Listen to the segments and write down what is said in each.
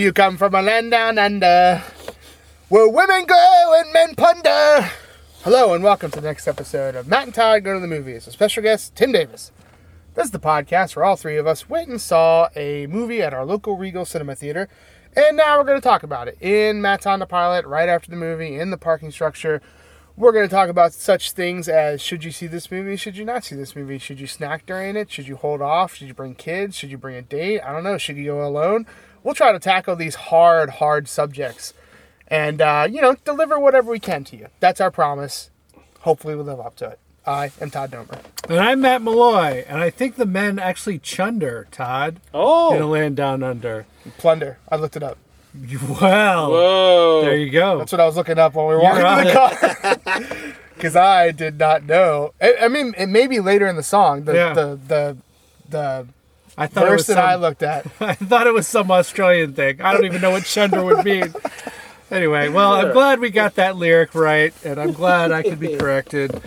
You come from a land down under where women go and men plunder? Hello and welcome to the next episode of Matt and Todd Go to the Movies. A special guest, Tim Davis. This is the podcast where all three of us went and saw a movie at our local Regal Cinema Theater, and now we're going to talk about it in Matt's on the pilot right after the movie in the parking structure. We're going to talk about such things as should you see this movie? Should you not see this movie? Should you snack during it? Should you hold off? Should you bring kids? Should you bring a date? I don't know. Should you go alone? We'll try to tackle these hard, hard subjects and, uh, you know, deliver whatever we can to you. That's our promise. Hopefully, we'll live up to it. I am Todd Domer. And I'm Matt Malloy, and I think the men actually chunder, Todd, Oh. in a land down under. Plunder. I looked it up. Well, whoa! there you go. That's what I was looking up when we were You're walking to the car. Because I did not know. I, I mean, it may be later in the song. The Yeah. the the the I thought it was that I some, looked at. I thought it was some Australian thing. I don't even know what chunder would mean. Anyway, well, I'm glad we got that lyric right, and I'm glad I could be corrected,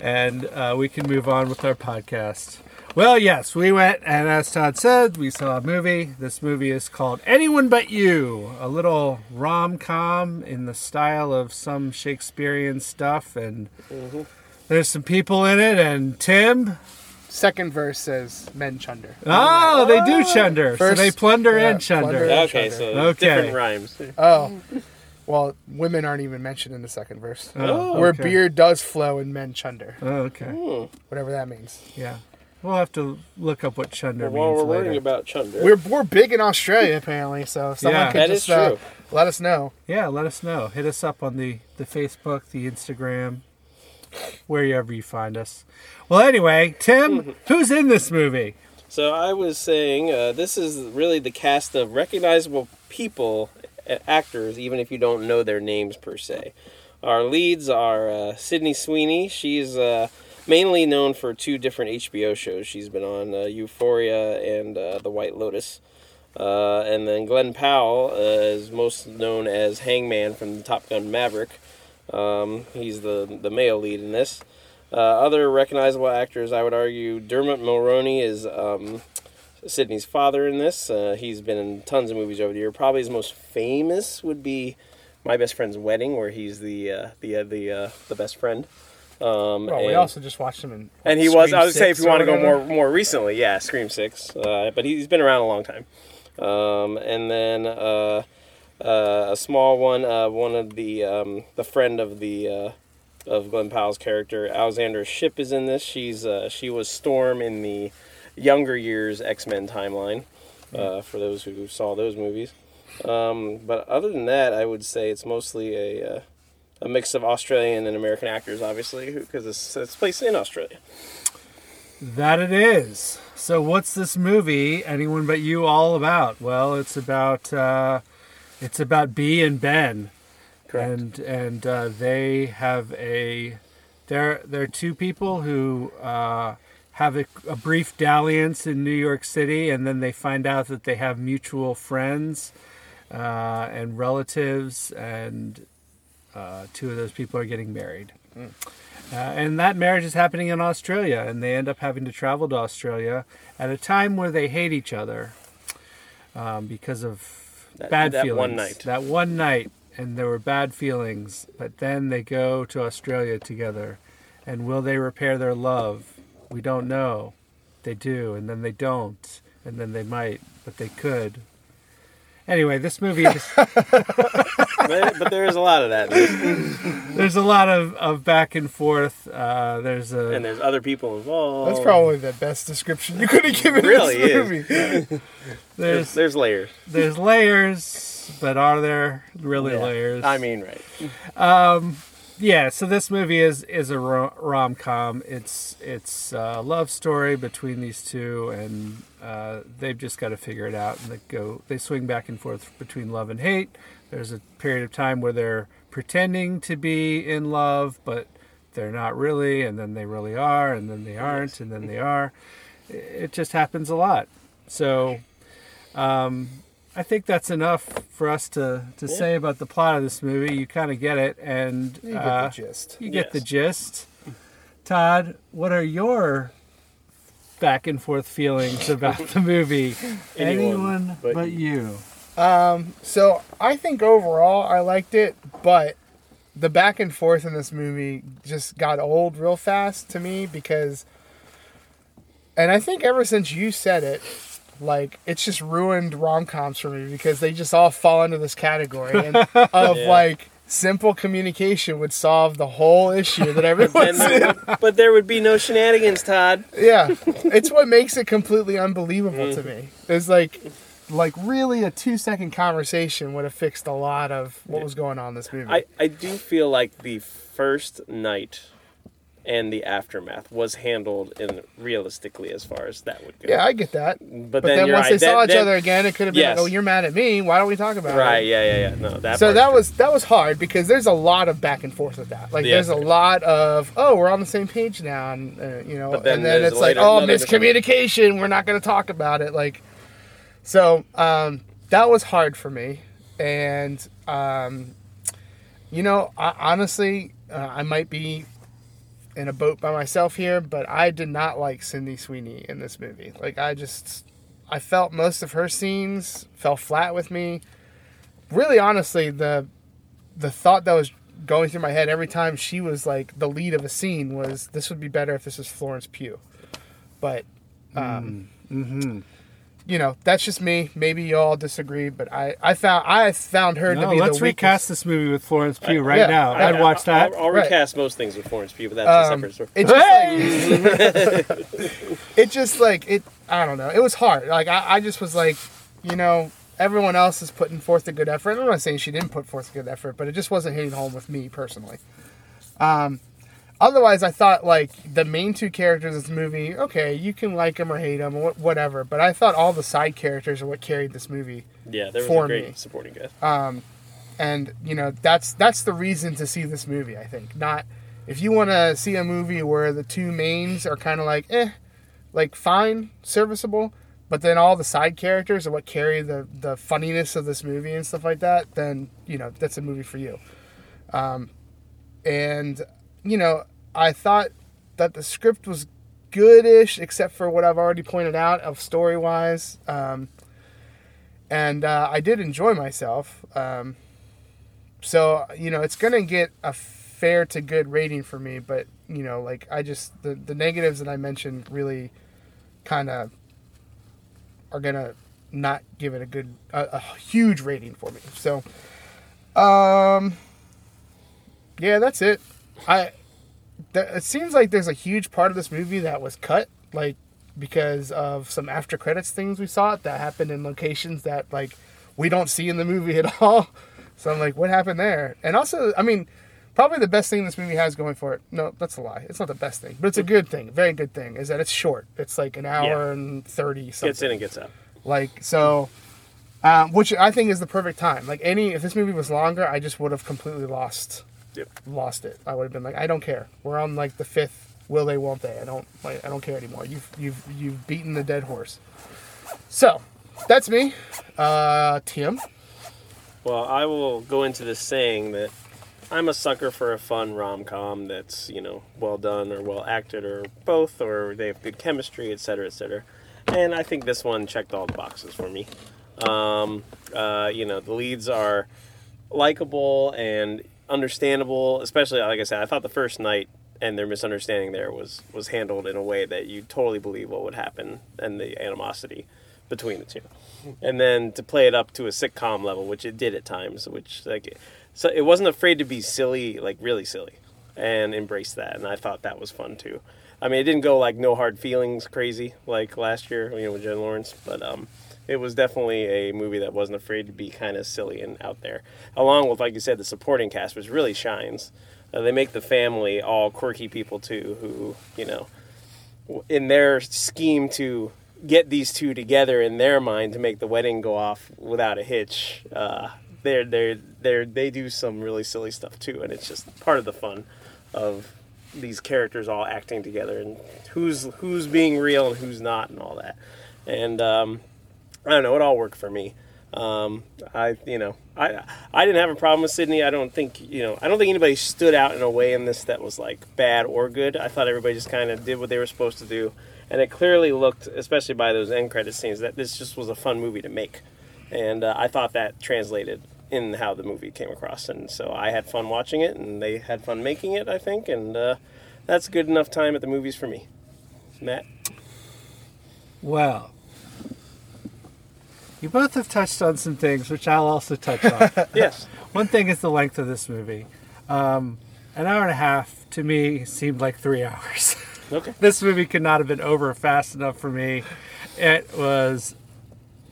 and uh, we can move on with our podcast. Well, yes, we went, and as Todd said, we saw a movie. This movie is called Anyone But You, a little rom com in the style of some Shakespearean stuff, and there's some people in it, and Tim. Second verse says men chunder. Oh, they do chunder. First- so they plunder yeah, and chunder. plunder. Okay, so Okay. different rhymes. Oh. Well, women aren't even mentioned in the second verse. Oh, Where okay. beer does flow and men chunder. Oh, okay. Hmm. Whatever that means. Yeah. We'll have to look up what chunder Well, while means we're later. worrying about chunder, We're, we're big in Australia, apparently, so if someone Yeah. could That just uh, true. let us know. yeah, let us know. Hit us up on the, the Facebook, the Instagram, wherever you find us. Well, anyway, Tim, who's in this movie? so I was saying uh, this is really the cast of recognizable people, actors, even if you don't know their names per se. Our leads are uh, Sydney Sweeney. She's uh, mainly known for two different HBO shows. She's been on uh, Euphoria and uh, The White Lotus. Uh, and then Glen Powell uh, is most known as Hangman from the Top Gun Maverick. Um, he's the the male lead in this. Uh, other recognizable actors, I would argue, Dermot Mulroney is um, Sydney's father in this. Uh, he's been in tons of movies over the year. Probably his most famous would be My Best Friend's Wedding, where he's the uh, the uh, the uh, the best friend. Um, Well, we also just watched him in. and he Scream was. I would say if you want to go more more recently, yeah, Scream Six. Uh, but he's been around a long time. Um, and then uh, a small one, uh, one of the um, the friend of the uh, of Glen Powell's character, Alexandra Shipp, is in this. She's uh, she was Storm in the younger years X Men timeline. Uh, for those who saw those movies. Um, but other than that, I would say it's mostly a uh, a mix of Australian and American actors, obviously, because it's, it's placed in Australia. That it is. So, what's this movie, Anyone But You, all about? Well, it's about it's about Bea and Ben, Correct. and and uh, they have a they're they're two people who uh, have a, a brief dalliance in New York City, and then they find out that they have mutual friends uh, and relatives, and uh, two of those people are getting married. Uh, and that marriage is happening in Australia, and they end up having to travel to Australia at a time where they hate each other um, because of That- bad that feelings. one night. That one night, and there were bad feelings. But then they go to Australia together, and will they repair their love? We don't know. They do, and then they don't, and then they might, but they could. Anyway, this movie is. but, but there is a lot of that, there's a lot of, of back and forth. Uh, there's a and there's other people involved. That's probably the best description you could have given really this is. movie. there's, there's there's layers. there's layers, but are there really Yeah. layers? I mean, right? Yeah. So this movie is is a rom com. It's it's a love story between these two, and uh, they've just got to figure it out. And they go they swing back and forth between love and hate. There's a period of time where they're pretending to be in love, but they're not really, and then they really are, and then they aren't, and then they are. It just happens a lot. So. Um, I think that's enough for us to, to say about the plot of this movie. You kind of get it, and You get uh, the gist. you get the gist. Todd, what are your back and forth feelings about the movie? Anyone Anyone but but you. So I think overall I liked it, but the back and forth in this movie just got old real fast to me because, and I think ever since you said it, like it's just ruined rom coms for me because they just all fall into this category and of Yeah. like simple communication would solve the whole issue that everyone's in. but there would be no shenanigans, Todd. Yeah, it's what makes it completely unbelievable to mm-hmm. me. It's like, like really a two second conversation would have fixed a lot of what was going on in this movie. I, I do feel like the first night and the aftermath was handled in realistically as far as that would go. yeah, I get that. but, But then, then, once right. they saw each then- other again, it could have been Yes. like, "Oh, you're mad at me. Why don't we talk about Right? it?" Right. Yeah, yeah, yeah. No, that. So that true. was that was hard because there's a lot of back and forth with that. Like Yeah. there's a lot of oh we're on the same page now, and uh, you know, then and then it's like oh miscommunication. We're not going to talk about it. Like so um, that was hard for me, and um, you know I, honestly uh, I might be in a boat by myself here, but I did not like Sydney Sweeney in this movie. Like I just I felt most of her scenes fell flat with me. Really honestly, the the thought that was going through my head every time she was like the lead of a scene was this would be better if this was Florence Pugh. But um Mm-hmm. You know, that's just me. Maybe you all disagree, but I, I found I found her to No, be let's the recast weakest. this movie with Florence Pugh I- right yeah, now. I- I'd watch that. I'll, I'll Right. recast most things with Florence Pugh, but that's a Um, separate story. it just like, it just like it I don't know. It was hard. Like I, I just was like, you know, everyone else is putting forth a good effort. I'm not saying she didn't put forth a good effort, but it just wasn't hitting home with me personally. Um otherwise I thought like the main two characters of this movie, okay, you can like them or hate them or whatever, but I thought all the side characters are what carried this movie. Yeah, there was for a great me. supporting cast. and you know that's that's the reason to see this movie i think not if you want to see a movie where the two mains are kind of like eh like fine serviceable but then all the side characters are what carry the the funniness of this movie and stuff like that then you know that's a movie for you um and you know i thought that the script was goodish except for what i've already pointed out of story wise um and uh, I did enjoy myself. Um, so you know, it's gonna get a fair to good rating for me. But you know, like I just the the negatives that I mentioned really kind of are gonna not give it a good a, a huge rating for me. So, um, yeah, that's it. I th- it seems like there's a huge part of this movie that was cut, like because of some after credits things we saw that happened in locations that like we don't see in the movie at all. So I'm like, what happened there? And also, I mean, probably the best thing this movie has going for it. No, that's a lie. It's not the best thing, but it's a good thing, very good thing. Is that it's short. It's like an hour Yeah. and thirty something. Gets in and gets out. Like so, um, which I think is the perfect time. Like any, if this movie was longer, I just would have completely lost. Lost it. I would have been like, I don't care. We're on like the fifth. Will they? Won't they? I don't. Like, I don't care anymore. You've you've you've beaten the dead horse. So that's me, uh, Tim. Well, I will go into this saying that I'm a sucker for a fun rom com that's, you know, well done or well acted or both, or they have good chemistry, etc., cetera, et cetera. And I think this one checked all the boxes for me. Um, uh, you know, the leads are likable and understandable, especially, like I said, I thought the first night and their misunderstanding there was, was handled in a way that you totally believe what would happen and the animosity between the two and then to play it up to a sitcom level, which it did at times, which like so it wasn't afraid to be silly, like really silly, and embrace that, and I thought that was fun too. I mean, it didn't go like no hard feelings crazy like last year, you know, with Jen Lawrence, but um, it was definitely a movie that wasn't afraid to be kind of silly and out there, along with like you said, the supporting cast, which really shines. Uh, they make the family all quirky people too, who you know in their scheme to get these two together in their mind to make the wedding go off without a hitch, uh, they're they're they're they do some really silly stuff too, and it's just part of the fun of these characters all acting together and who's who's being real and who's not and all that. And um, I don't know, it all worked for me. Um, I you know I I didn't have a problem with Sydney. I don't think you know I don't think anybody stood out in a way in this that was like bad or good. I thought everybody just kind of did what they were supposed to do, and it clearly looked, especially by those end credit scenes, that this just was a fun movie to make. and uh, I thought that translated in how the movie came across, and so I had fun watching it, and they had fun making it, I think, and uh, that's good enough time at the movies for me. Matt, Well, you both have touched on some things, which I'll also touch on. yes, One thing is the length of this movie. Um, an hour and a half to me seemed like three hours. okay, this movie could not have been over fast enough for me. It was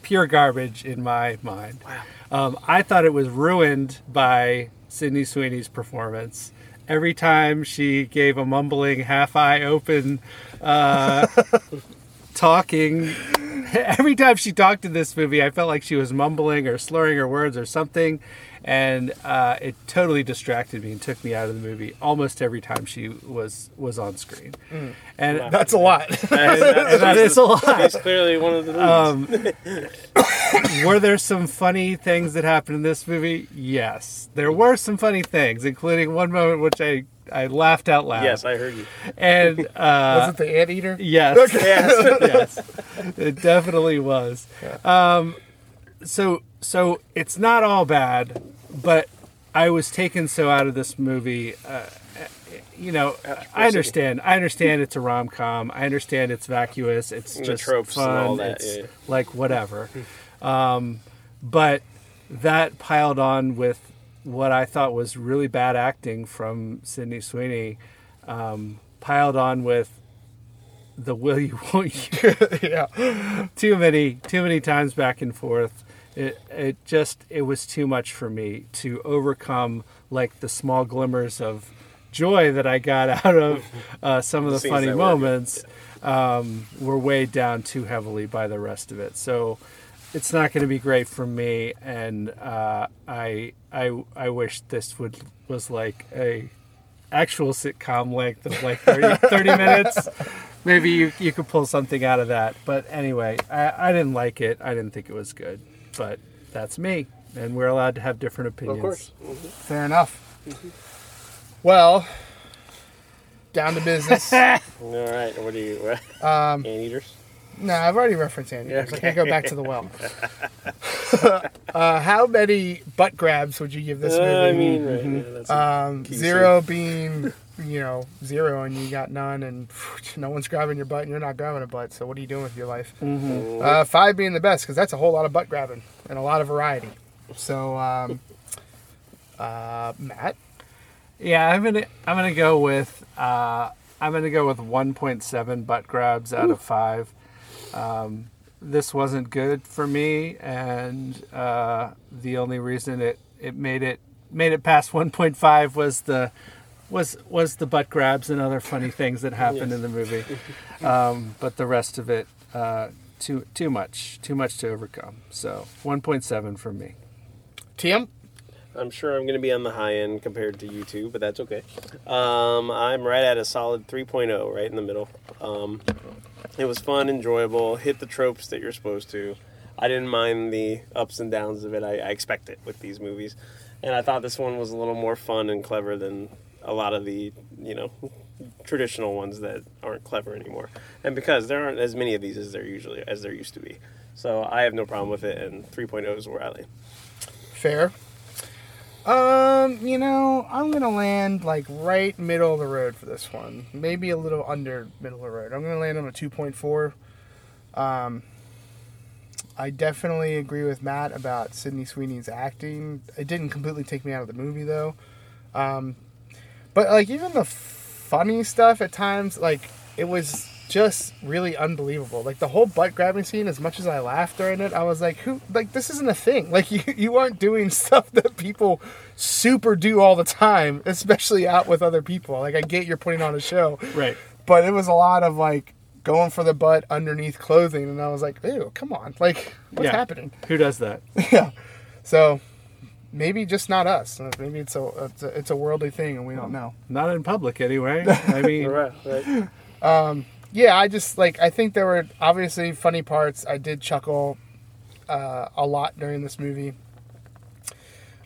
pure garbage in my mind. Um, I thought it was ruined by Sydney Sweeney's performance. Every time she gave a mumbling, half eye open, uh, talking, every time she talked in this movie, I felt like she was mumbling or slurring her words or something, and uh, it totally distracted me and took me out of the movie almost every time she was was on screen. And Wow. That's a lot. that is a lot. It's clearly one of the. Um, were there some funny things that happened in this movie? Yes, there were some funny things, including one moment which I I laughed out loud. yes, I heard you. and uh, Was it the anteater? yes, Yes. yes, it definitely was. Um, so so it's not all bad, but I was taken so out of this movie. Uh, you know, I understand. I understand it's a rom com. I understand it's vacuous. It's The just tropes and fun. all that, it's yeah. like whatever. um, but that piled on with what I thought was really bad acting from Sydney Sweeney, um, piled on with the will you won't you yeah. too many too many times back and forth it it just it was too much for me to overcome like the small glimmers of joy that I got out of uh, some of the funny that were moments um, were weighed down too heavily by the rest of it. So it's not going to be great for me and uh, I I I wish this would was like a actual sitcom length of like 30, 30 minutes. Maybe you, you could pull something out of that. But anyway I, I didn't like it. I didn't think it was good but that's me and we're allowed to have different opinions Of course. Fair enough. Well, down to business. All right. What do you? Um, Anteaters. No, I've already referenced anteaters. I can't go back to the well. uh, how many butt grabs would you give this movie? Uh, I mean, right, yeah, Um, Key zero being, you know, zero, and you got none, and no one's grabbing your butt, and you're not grabbing a butt. So what are you doing with your life? Mm-hmm. Uh, five being the best, because that's a whole lot of butt grabbing and a lot of variety. So, um, uh, Matt, yeah i'm gonna i'm gonna go with uh, i'm gonna go with 1.7 butt grabs out of five um, this wasn't good for me and uh, the only reason it it made it made it past 1.5 was the was was the butt grabs and other funny things that happened Yes. in the movie um, but the rest of it uh, too too much too much to overcome so 1.7 for me Tim, I'm sure I'm going to be on the high end compared to you two, but that's okay. Um, I'm right at a solid 3.0, right in the middle. Um, it was fun, enjoyable, hit the tropes that you're supposed to. I didn't mind the ups and downs of it. I, I expect it with these movies, and I thought this one was a little more fun and clever than a lot of the you know traditional ones that aren't clever anymore. And because there aren't as many of these as there usually as there used to be, so I have no problem with it. And 3.0 is where I lay. fair. Um, you know, I'm gonna land like right middle of the road for this one. Maybe a little under middle of the road. I'm gonna land on a 2.4. Um, I definitely agree with Matt about Sydney Sweeney's acting. It didn't completely take me out of the movie though. Um, but like even the funny stuff at times, like it was just really unbelievable. Like the whole butt grabbing scene, as much as I laughed during it, I was like, who like this isn't a thing. Like you you aren't doing stuff that people super do all the time, especially out with other people. Like I get you're putting on a show. right But it was a lot of like going for the butt underneath clothing and I was like, ew, come on. Like what's Yeah. happening? who does that yeah. So maybe just not us. Uh, Maybe it's a, it's a it's a worldly thing and we don't know. not in public anyway i mean Right, right. Yeah, I just like I think there were obviously funny parts. I did chuckle uh, a lot during this movie.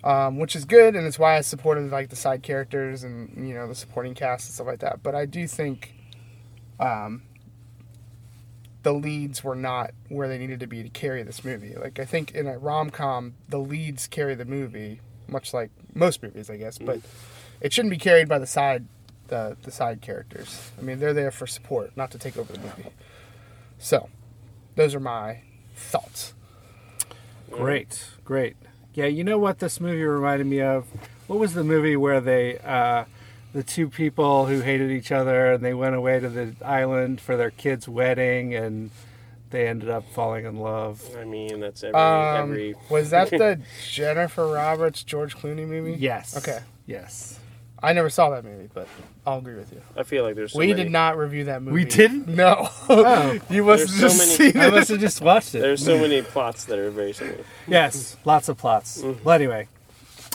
Um, which is good, and it's why I supported like the side characters and you know the supporting cast and stuff like that. But I do think um, the leads were not where they needed to be to carry this movie. Like I think in a rom com, the leads carry the movie, much like most movies, I guess. But it shouldn't be carried by the side, the the side characters. I mean, they're there for support, not to take over the movie. So, those are my thoughts. Great, great. Yeah, you know what this movie reminded me of? What was the movie where they, uh, the two people who hated each other and they went away to the island for their kid's wedding and they ended up falling in love? I mean, that's every Um, every. was that the Jennifer Roberts George Clooney movie? Yes. Okay. Yes. I never saw that movie, but I'll agree with you. I feel like there's. So we many, did not review that movie. We didn't? No. Oh. you must There's so just many- see I it. must have just watched it. There's so many plots that are very similar. Yes, lots of plots. Mm-hmm. Well, anyway,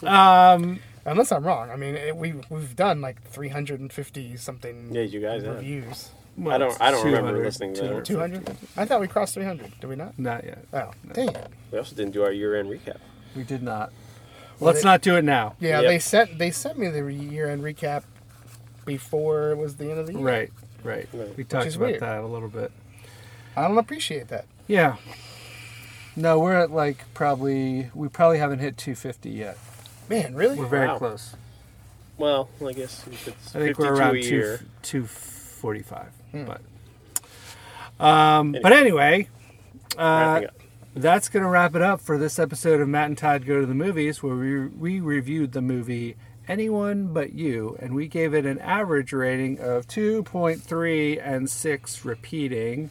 um, Unless I'm wrong. I mean, it, we we've done like 350 something Yeah, you guys have. reviews. I don't. I don't remember 200, listening to that. 200? I thought we crossed 300. Did we not? Not yet. Oh, dang it. We also didn't do our year-end recap. We did not. Well, Let's they- not do it now. Yeah, Yep. they sent they sent me the year-end recap before it was the end of the year. Right, right. Right. We talked about weird. that a little bit. I don't appreciate that. Yeah. No, we're at like probably we probably haven't hit 250 yet. Man, really? We're very Wow. close. Well, I guess if it's I think we're around a two, 245. Hmm. But um, but anyway, uh, Wrapping up. That's going to wrap it up for this episode of Matt and Todd Go to the Movies, where we, we reviewed the movie Anyone But You, and we gave it an average rating of 2.3 and 6 repeating,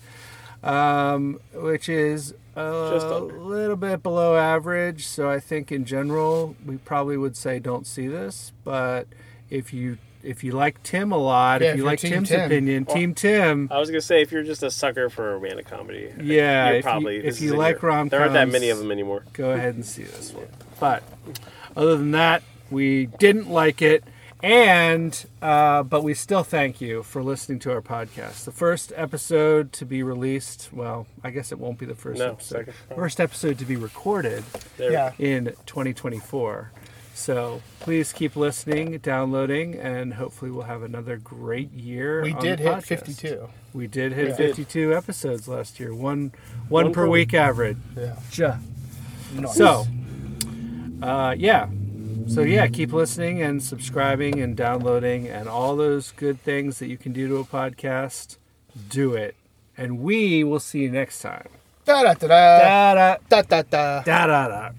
um, which is a little bit below average. So I think in general, we probably would say don't see this, but if you if you like Tim a lot, Yeah, if if you you're like Tim's Tim. opinion, Team Tim, I was gonna say if you're just a sucker for romantic comedy, Yeah, you're if you- probably if this you is in like your- There aren't that many of them anymore. go ahead and see this one. But other than that, we didn't like it, and uh, but we still thank you for listening to our podcast. The first episode to be released. Well, I guess it won't be the first No, episode. second. First episode to be recorded There. Yeah. in 2024. So please keep listening, downloading, and hopefully we'll have another great year. We on did the hit podcast. 52. We did hit Yeah. 52 episodes last year. One one, One per per week average. Yeah. Ja. Nice. So, uh, yeah. So, yeah, keep listening and subscribing and downloading and all those good things that you can do to a podcast. Do it. And we will see you next time. Da da da da Da da da da da. da da da.